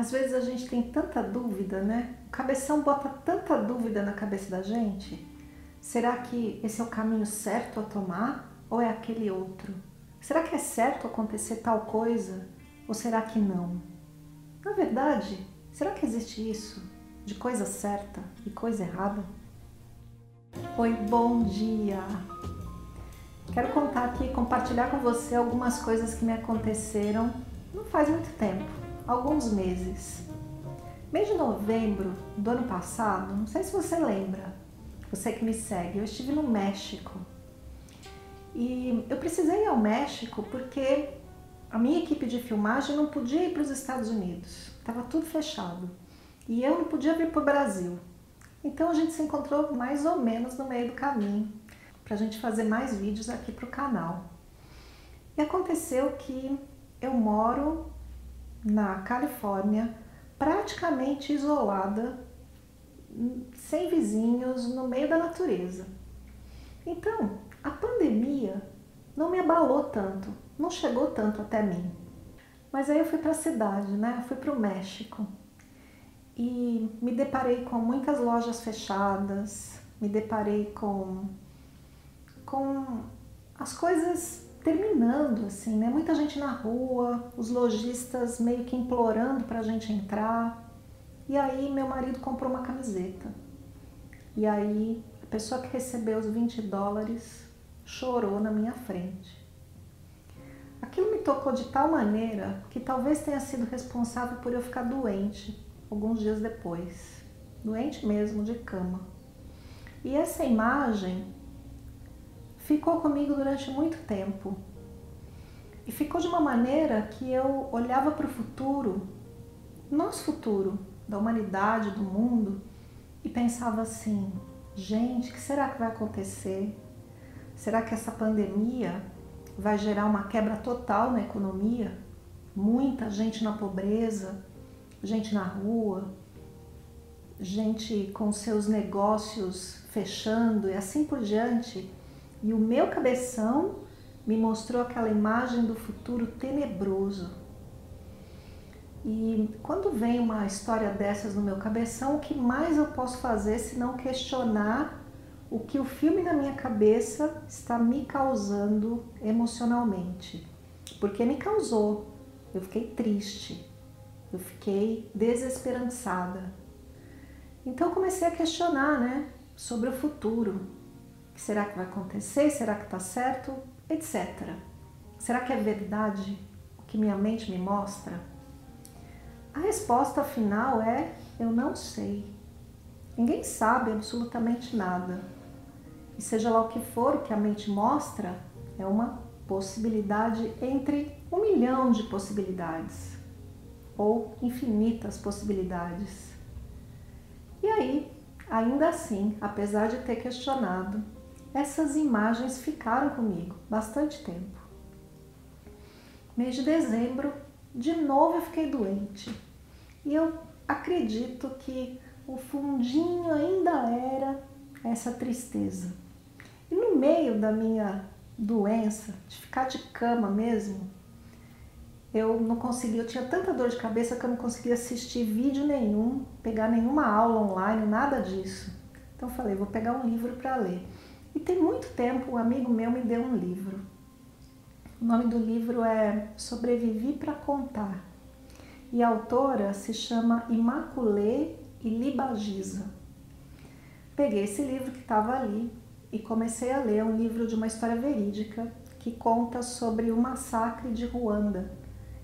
Às vezes a gente tem tanta dúvida, né? O cabeção bota tanta dúvida na cabeça da gente. Será que esse é o caminho certo a tomar ou é aquele outro? Será que é certo acontecer tal coisa ou será que não? Na verdade, será que existe isso de coisa certa e coisa errada? Oi, bom dia! Quero contar aqui, compartilhar com você algumas coisas que me aconteceram não faz muito tempo, alguns meses. Mês de novembro do ano passado, não sei se você lembra, você que me segue, eu estive no México. E eu precisei ir ao México porque a minha equipe de filmagem não podia ir para os Estados Unidos, estava tudo fechado. E eu não podia vir para o Brasil. Então a gente se encontrou mais ou menos no meio do caminho para a gente fazer mais vídeos aqui para o canal. E aconteceu que eu moro na Califórnia, praticamente isolada, sem vizinhos, no meio da natureza. Então, a pandemia não me abalou tanto, não chegou tanto até mim. Mas aí eu fui para a cidade, né? Eu fui para o México e me deparei com muitas lojas fechadas, me deparei com com as coisas terminando, assim, né? Muita gente na rua, os lojistas meio que implorando para a gente entrar. E aí meu marido comprou uma camiseta. E aí a pessoa que recebeu os 20 dólares chorou na minha frente. Aquilo me tocou de tal maneira que talvez tenha sido responsável por eu ficar doente alguns dias depois. Doente mesmo, de cama. E essa imagem ficou comigo durante muito tempo. E ficou de uma maneira que eu olhava para o futuro, nosso futuro, da humanidade, do mundo, e pensava assim: gente, o que será que vai acontecer? Será que essa pandemia vai gerar uma quebra total na economia? Muita gente na pobreza, gente na rua, gente com seus negócios fechando e assim por diante. E o meu cabeção me mostrou aquela imagem do futuro tenebroso. E quando vem uma história dessas no meu cabeção, o que mais eu posso fazer se não questionar o que o filme na minha cabeça está me causando emocionalmente? Porque me causou. Eu fiquei triste, eu fiquei desesperançada. Então comecei a questionar, né, sobre o futuro será que vai acontecer? Será que está certo? Etc. Será que é verdade o que minha mente me mostra? A resposta final é: eu não sei. Ninguém sabe absolutamente nada. E seja lá o que for o que a mente mostra, é uma possibilidade entre um milhão de possibilidades ou infinitas possibilidades. E aí, ainda assim, apesar de ter questionado, essas imagens ficaram comigo bastante tempo. Mês de dezembro, de novo eu fiquei doente. E eu acredito que o fundinho ainda era essa tristeza. E no meio da minha doença, de ficar de cama mesmo, eu não conseguia, eu tinha tanta dor de cabeça que eu não conseguia assistir vídeo nenhum, pegar nenhuma aula online, nada disso. Então eu falei, vou pegar um livro para ler. E tem muito tempo um amigo meu me deu um livro. O nome do livro é Sobrevivi para Contar. E a autora se chama Imaculée Ilibagiza. Peguei esse livro que estava ali e comecei a ler um livro de uma história verídica que conta sobre o massacre de Ruanda,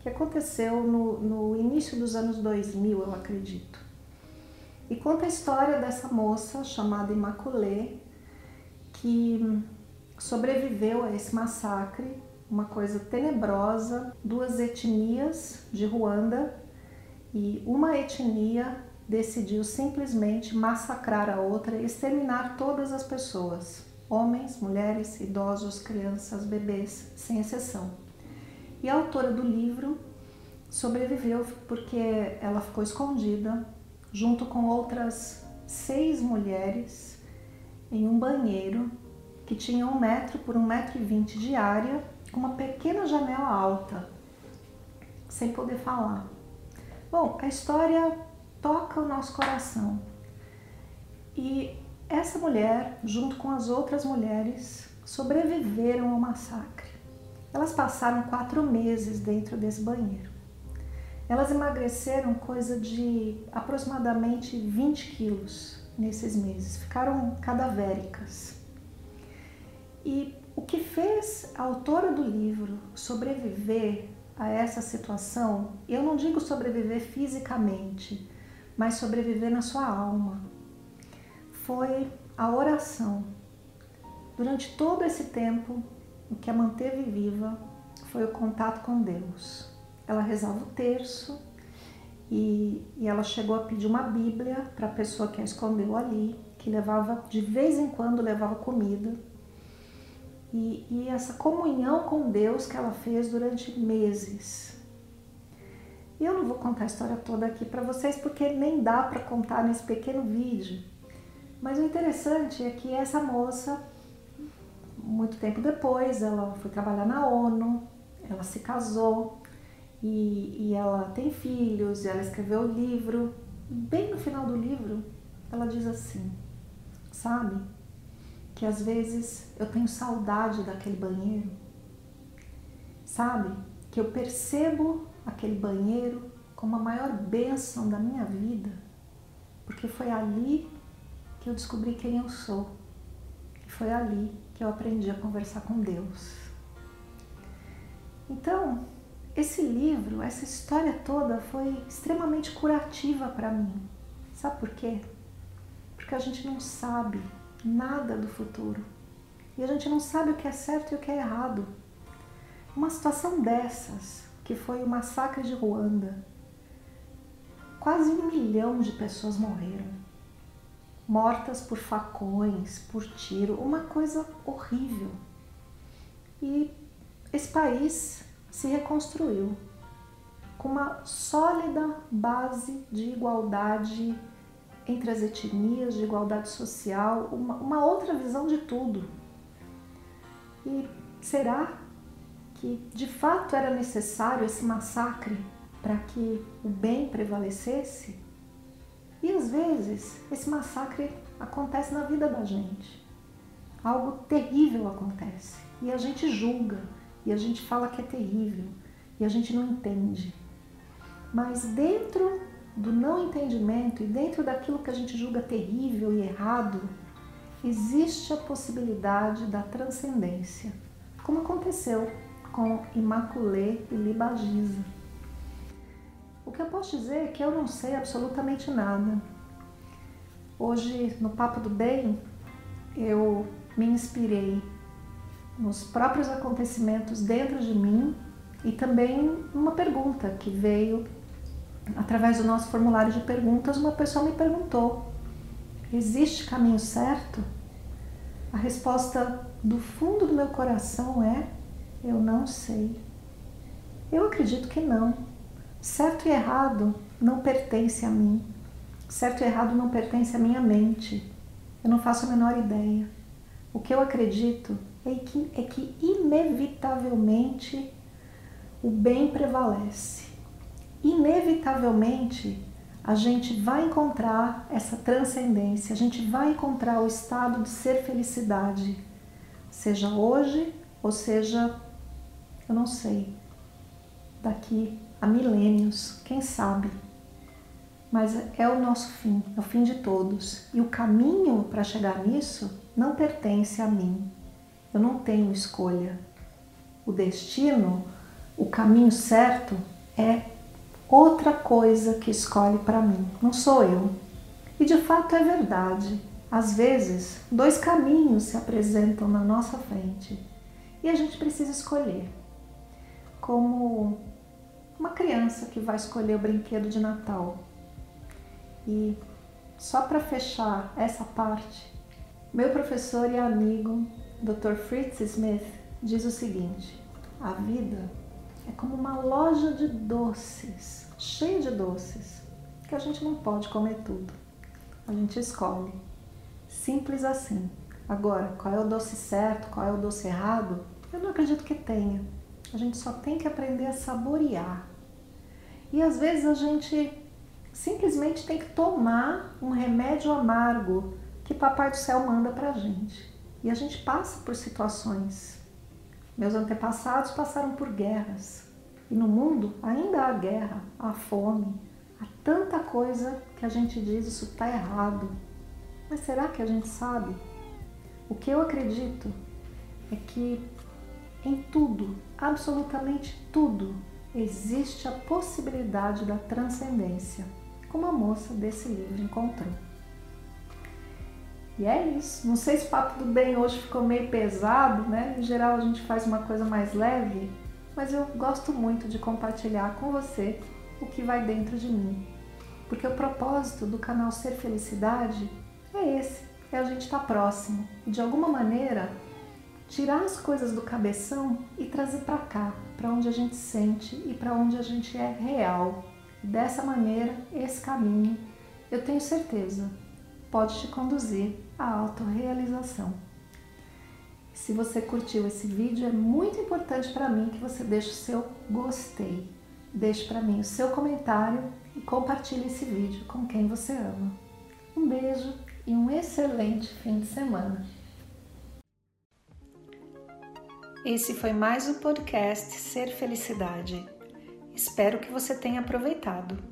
que aconteceu no, no início dos anos 2000, eu acredito. E conta a história dessa moça chamada Imaculée, que sobreviveu a esse massacre, uma coisa tenebrosa, duas etnias de Ruanda e uma etnia decidiu simplesmente massacrar a outra e exterminar todas as pessoas, homens, mulheres, idosos, crianças, bebês, sem exceção. E a autora do livro sobreviveu porque ela ficou escondida junto com outras seis mulheres em um banheiro que tinha um metro por um metro e vinte de área, com uma pequena janela alta, sem poder falar. Bom, a história toca o nosso coração. E essa mulher, junto com as outras mulheres, sobreviveram ao massacre. Elas passaram quatro meses dentro desse banheiro. Elas emagreceram coisa de aproximadamente 20 quilos nesses meses, ficaram cadavéricas. E o que fez a autora do livro sobreviver a essa situação, eu não digo sobreviver fisicamente, mas sobreviver na sua alma, foi a oração. Durante todo esse tempo, o que a manteve viva foi o contato com Deus. Ela rezava o terço e, e ela chegou a pedir uma Bíblia para a pessoa que a escondeu ali, que levava, de vez em quando, levava comida. E, e essa comunhão com Deus que ela fez durante meses. Eu não vou contar a história toda aqui para vocês porque nem dá para contar nesse pequeno vídeo. Mas o interessante é que essa moça, muito tempo depois, ela foi trabalhar na ONU, ela se casou e, e ela tem filhos, e ela escreveu o livro. Bem no final do livro, ela diz assim: sabe? Que às vezes eu tenho saudade daquele banheiro, sabe? Que eu percebo aquele banheiro como a maior bênção da minha vida, porque foi ali que eu descobri quem eu sou. E foi ali que eu aprendi a conversar com Deus. Então, esse livro, essa história toda foi extremamente curativa para mim. Sabe por quê? Porque a gente não sabe nada do futuro. E a gente não sabe o que é certo e o que é errado. Uma situação dessas, que foi o massacre de Ruanda, quase um milhão de pessoas morreram. Mortas por facões, por tiro, uma coisa horrível. E esse país se reconstruiu com uma sólida base de igualdade entre as etnias, de igualdade social, uma, uma outra visão de tudo. E será que de fato era necessário esse massacre para que o bem prevalecesse? E às vezes esse massacre acontece na vida da gente. Algo terrível acontece e a gente julga e a gente fala que é terrível e a gente não entende. Mas dentro do não entendimento e dentro daquilo que a gente julga terrível e errado, existe a possibilidade da transcendência, como aconteceu com Imaculée e Libagiza. O que eu posso dizer é que eu não sei absolutamente nada. Hoje, no Papo do Bem, eu me inspirei nos próprios acontecimentos dentro de mim e também uma pergunta que veio através do nosso formulário de perguntas. Uma pessoa me perguntou: existe caminho certo? A resposta do fundo do meu coração é: eu não sei. Eu acredito que não. Certo e errado não pertence a mim. Certo e errado não pertence à minha mente. Eu não faço a menor ideia. O que eu acredito é que, é que inevitavelmente o bem prevalece. Inevitavelmente a gente vai encontrar essa transcendência, a gente vai encontrar o estado de ser felicidade, seja hoje ou seja, eu não sei, daqui a milênios, quem sabe. Mas é o nosso fim, é o fim de todos. E o caminho para chegar nisso não pertence a mim, eu não tenho escolha. O destino, o caminho certo é outra coisa que escolhe para mim, não sou eu. E de fato é verdade. Às vezes, dois caminhos se apresentam na nossa frente e a gente precisa escolher. Como uma criança que vai escolher o brinquedo de Natal. E só para fechar essa parte, meu professor e amigo, Dr. Fritz Smith, diz o seguinte: a vida é como uma loja de doces, cheia de doces, que a gente não pode comer tudo. A gente escolhe. Simples assim. Agora, qual é o doce certo, qual é o doce errado? Eu não acredito que tenha. A gente só tem que aprender a saborear. E às vezes a gente simplesmente tem que tomar um remédio amargo que Papai do Céu manda pra gente. E a gente passa por situações. Meus antepassados passaram por guerras. E no mundo ainda há guerra, há fome, há tanta coisa que a gente diz isso está errado. Mas será que a gente sabe? O que eu acredito é que em tudo, absolutamente tudo, existe a possibilidade da transcendência, como a moça desse livro encontrou. E é isso. Não sei se o papo do bem hoje ficou meio pesado, né? Em geral a gente faz uma coisa mais leve, mas eu gosto muito de compartilhar com você o que vai dentro de mim. Porque o propósito do canal Ser Felicidade é esse, é a gente estar tá próximo de alguma maneira tirar as coisas do cabeção e trazer para cá, para onde a gente sente e para onde a gente é real. Dessa maneira, esse caminho, eu tenho certeza, pode te conduzir à autorrealização. Se você curtiu esse vídeo, é muito importante para mim que você deixe o seu gostei. Deixe para mim o seu comentário e compartilhe esse vídeo com quem você ama. Um beijo e um excelente fim de semana. Esse foi mais o podcast Ser Felicidade. Espero que você tenha aproveitado.